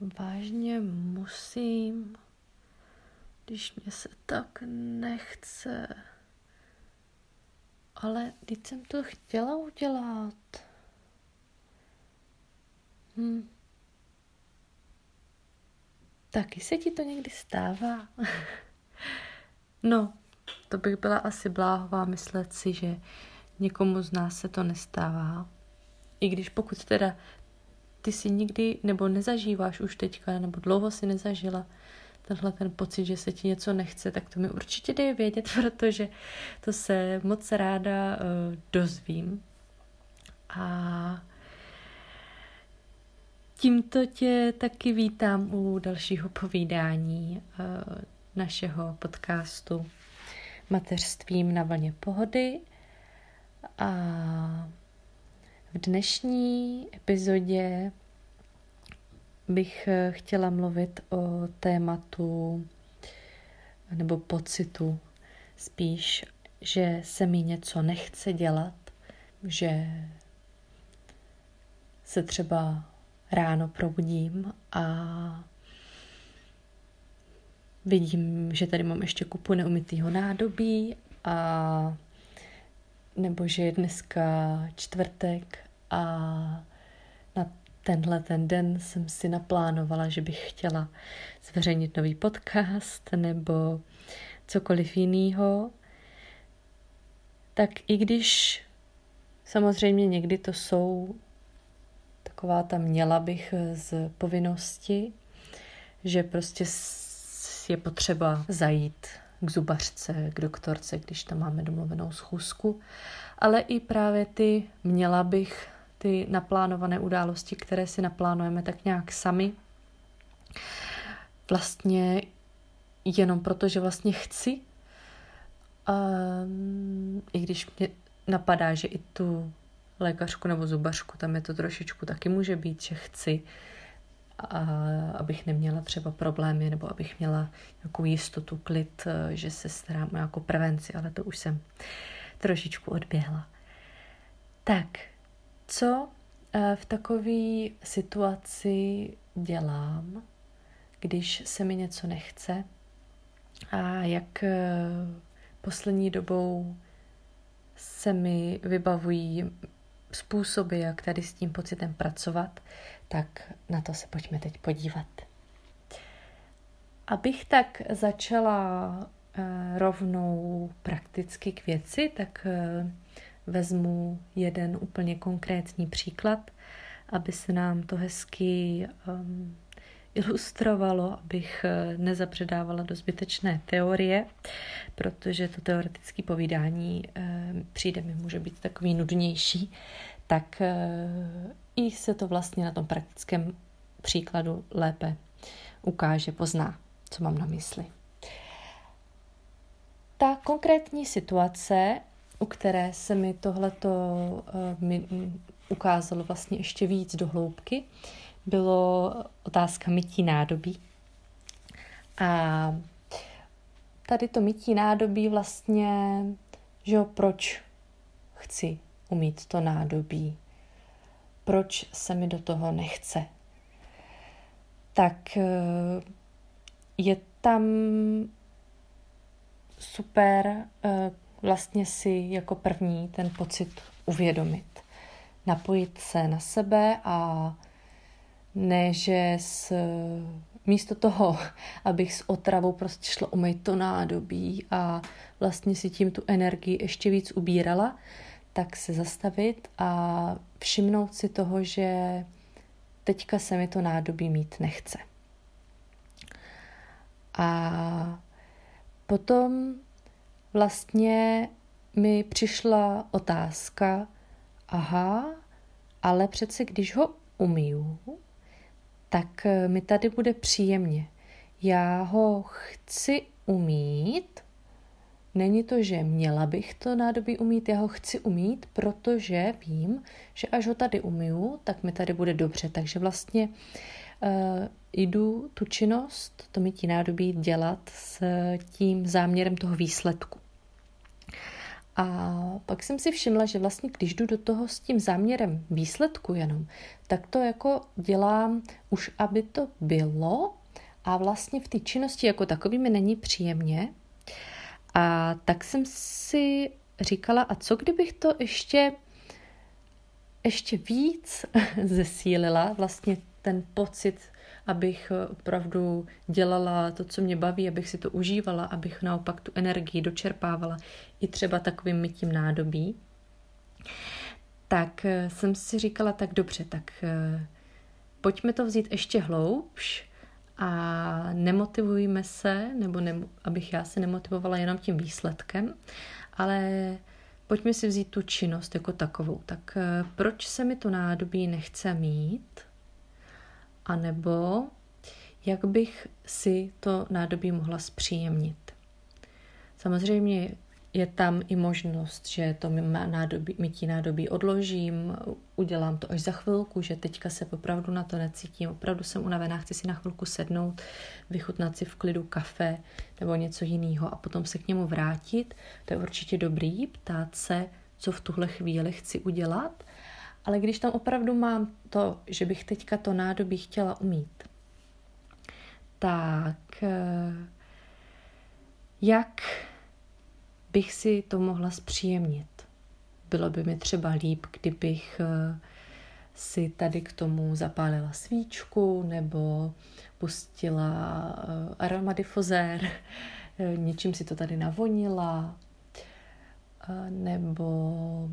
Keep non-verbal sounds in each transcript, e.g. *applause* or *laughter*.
vážně musím, když mě se tak nechce. Ale teď jsem to chtěla udělat. Hm. Taky se ti to někdy stává? *laughs* no, to bych byla asi bláhová myslet si, že někomu z nás se to nestává. I když pokud teda ty si nikdy nebo nezažíváš už teďka, nebo dlouho si nezažila tenhle ten pocit, že se ti něco nechce, tak to mi určitě dej vědět, *laughs* protože to se moc ráda uh, dozvím. A tímto tě taky vítám u dalšího povídání uh, našeho podcastu Mateřstvím na vlně pohody. A v dnešní epizodě bych eh, chtěla mluvit o tématu nebo pocitu spíš, že se mi něco nechce dělat, že se třeba ráno probudím a vidím, že tady mám ještě kupu neumytého nádobí a nebo že je dneska čtvrtek a na tenhle ten den jsem si naplánovala, že bych chtěla zveřejnit nový podcast nebo cokoliv jiného, tak i když samozřejmě někdy to jsou taková ta měla bych z povinnosti, že prostě je potřeba zajít k zubařce, k doktorce, když tam máme domluvenou schůzku, ale i právě ty měla bych ty naplánované události, které si naplánujeme tak nějak sami, vlastně jenom proto, že vlastně chci, a, i když mě napadá, že i tu lékařku nebo zubařku, tam je to trošičku taky může být, že chci, a abych neměla třeba problémy nebo abych měla nějakou jistotu, klid, eh, že se starám o nějakou prevenci, ale to už jsem trošičku odběhla. Tak, co eh, v takové situaci dělám, když se mi něco nechce a jak eh, poslední dobou se mi vybavují způsoby, jak tady s tím pocitem pracovat, tak na to se pojďme teď podívat. Abych tak začala eh, rovnou prakticky k věci, tak eh, vezmu jeden úplně konkrétní příklad, aby se nám to hezky um, ilustrovalo, abych eh, nezapředávala do zbytečné teorie, protože to teoretické povídání um, přijde mi může být takový nudnější, tak uh, i se to vlastně na tom praktickém příkladu lépe ukáže, pozná, co mám na mysli. Ta konkrétní situace, u které se mi tohleto uh, mi ukázalo vlastně ještě víc do hloubky, bylo otázka mytí nádobí. A tady to mytí nádobí vlastně, že jo, proč chci umít to nádobí, proč se mi do toho nechce. Tak eh, je tam super eh, vlastně si jako první ten pocit uvědomit. Napojit se na sebe a ne, že s, místo toho, *laughs* abych s otravou prostě šla umýt to nádobí a vlastně si tím tu energii ještě víc ubírala, tak se zastavit a všimnout si toho, že teďka se mi to nádobí mít nechce. A potom vlastně mi přišla otázka, aha, ale přece když ho umiju, tak mi tady bude příjemně. Já ho chci umít, Není to, že měla bych to nádobí umít, já ho chci umít, protože vím, že až ho tady umiju, tak mi tady bude dobře. Takže vlastně uh, jdu tu činnost, to mytí nádobí dělat s tím záměrem toho výsledku. A pak jsem si všimla, že vlastně když jdu do toho s tím záměrem výsledku jenom, tak to jako dělám už, aby to bylo a vlastně v té činnosti jako takový mi není příjemně. A tak jsem si říkala, a co kdybych to ještě ještě víc *laughs* zesílila vlastně ten pocit, abych opravdu dělala to, co mě baví, abych si to užívala, abych naopak tu energii dočerpávala i třeba takovým mytím nádobí, tak jsem si říkala, tak dobře, tak eh, pojďme to vzít ještě hloubš a nemotivujme se, nebo ne, abych já se nemotivovala jenom tím výsledkem, ale pojďme si vzít tu činnost jako takovou. Tak eh, proč se mi to nádobí nechce mít? A nebo jak bych si to nádobí mohla zpříjemnit? Samozřejmě je tam i možnost, že to nádobí, mytí nádobí odložím, udělám to až za chvilku, že teďka se opravdu na to necítím, opravdu jsem unavená, chci si na chvilku sednout, vychutnat si v klidu kafe nebo něco jiného a potom se k němu vrátit. To je určitě dobrý, ptát se, co v tuhle chvíli chci udělat, ale když tam opravdu mám to, že bych teďka to nádobí chtěla umít, tak eh, jak bych si to mohla zpříjemnit. Bylo by mi třeba líp, kdybych eh, si tady k tomu zapálila svíčku nebo pustila eh, aromadifozér, eh, něčím si to tady navonila, nebo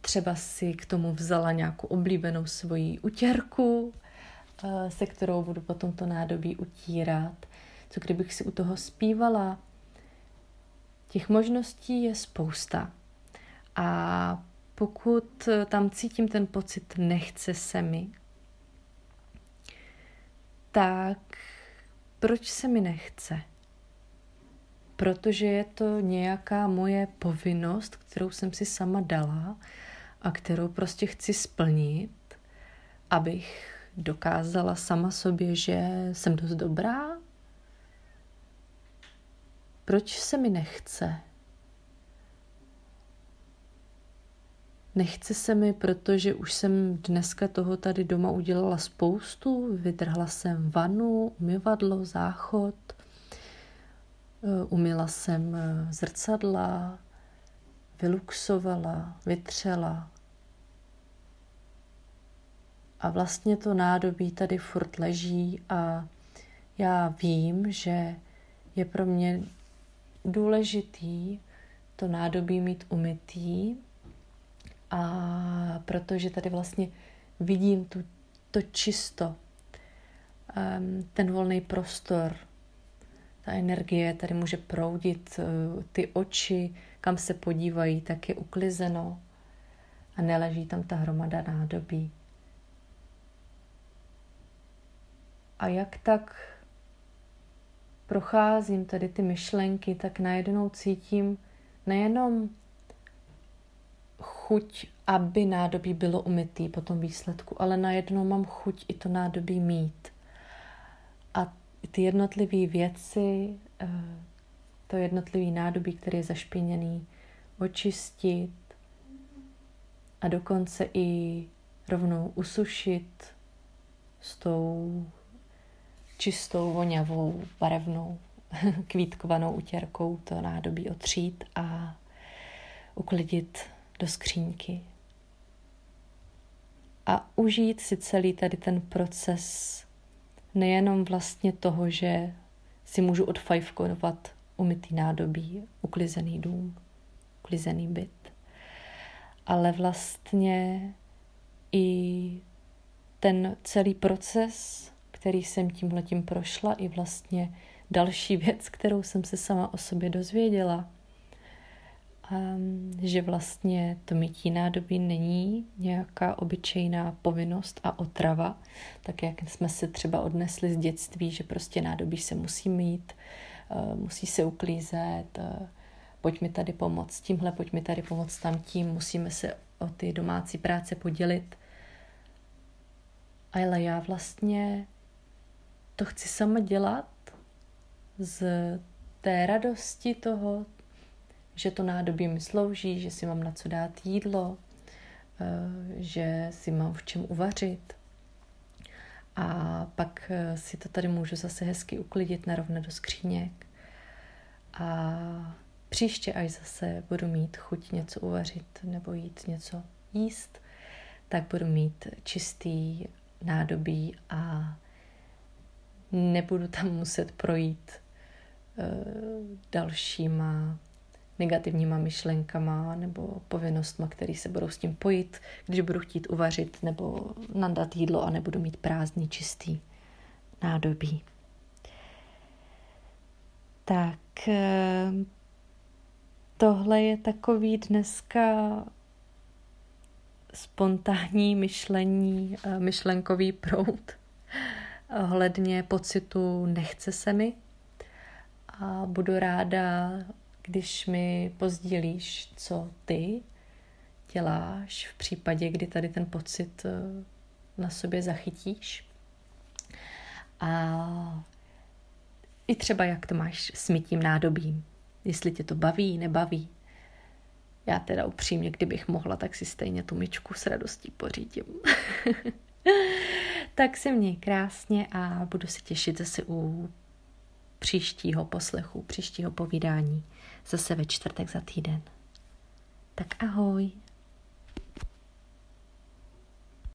třeba si k tomu vzala nějakou oblíbenou svoji utěrku, se kterou budu potom to nádobí utírat. Co kdybych si u toho zpívala Těch možností je spousta. A pokud tam cítím ten pocit, nechce se mi, tak proč se mi nechce? Protože je to nějaká moje povinnost, kterou jsem si sama dala a kterou prostě chci splnit, abych dokázala sama sobě, že jsem dost dobrá, proč se mi nechce? Nechce se mi, protože už jsem dneska toho tady doma udělala spoustu. Vydrhla jsem vanu, umyvadlo, záchod, eh, umila jsem eh, zrcadla, vyluxovala, vytřela. A vlastně to nádobí tady furt leží a já vím, že je pro mě důležitý to nádobí mít umytý a protože tady vlastně vidím tu, to čisto, ten volný prostor, ta energie tady může proudit, uh, ty oči, kam se podívají, tak je uklizeno a neleží tam ta hromada nádobí. A jak tak procházím tady ty myšlenky, tak najednou cítím nejenom chuť, aby nádobí bylo umytý po tom výsledku, ale najednou mám chuť i to nádobí mít. A ty jednotlivé věci, eh, to jednotlivý nádobí, který je zašpiněný, očistit a dokonce i rovnou usušit s tou čistou, voňavou, barevnou, *laughs* kvítkovanou utěrkou to nádobí otřít a uklidit do skřínky. A užít si celý tady ten proces nejenom vlastně toho, že si můžu odfajfkovat umytý nádobí, uklizený dům, uklizený byt, ale vlastně i ten celý proces který jsem tímhletím prošla, i vlastně další věc, kterou jsem se sama o sobě dozvěděla, um, že vlastně to mytí nádobí není nějaká obyčejná povinnost a otrava, tak jak jsme se třeba odnesli z dětství, že prostě nádobí se musí mít, uh, musí se uklízet, uh, pojď mi tady pomoct tímhle, pojď mi tady pomoct tam tím, musíme se o ty domácí práce podělit. Ale já vlastně to chci sama dělat z té radosti toho, že to nádobí mi slouží, že si mám na co dát jídlo, eh, že si mám v čem uvařit. A pak eh, si to tady můžu zase hezky uklidit narovnat do skříněk. A příště, až zase budu mít chuť něco uvařit nebo jít něco jíst, tak budu mít čistý nádobí a nebudu tam muset projít uh, dalšíma negativníma myšlenkama nebo povinnostma, které se budou s tím pojít, když budu chtít uvařit nebo nadat jídlo a nebudu mít prázdný, čistý nádobí. Tak eh, tohle je takový dneska spontánní myšlení, eh, myšlenkový proud ohledně pocitu nechce se mi a budu ráda, když mi pozdílíš, co ty děláš v případě, kdy tady ten pocit eh, na sobě zachytíš. A i třeba jak to máš s mytím nádobím. Jestli tě to baví, nebaví. Já teda upřímně, kdybych mohla, tak si stejně tu myčku s radostí pořídím. *laughs* tak se měj krásně a budu se těšit zase u příštího poslechu, příštího povídání, zase ve čtvrtek za týden. Tak ahoj.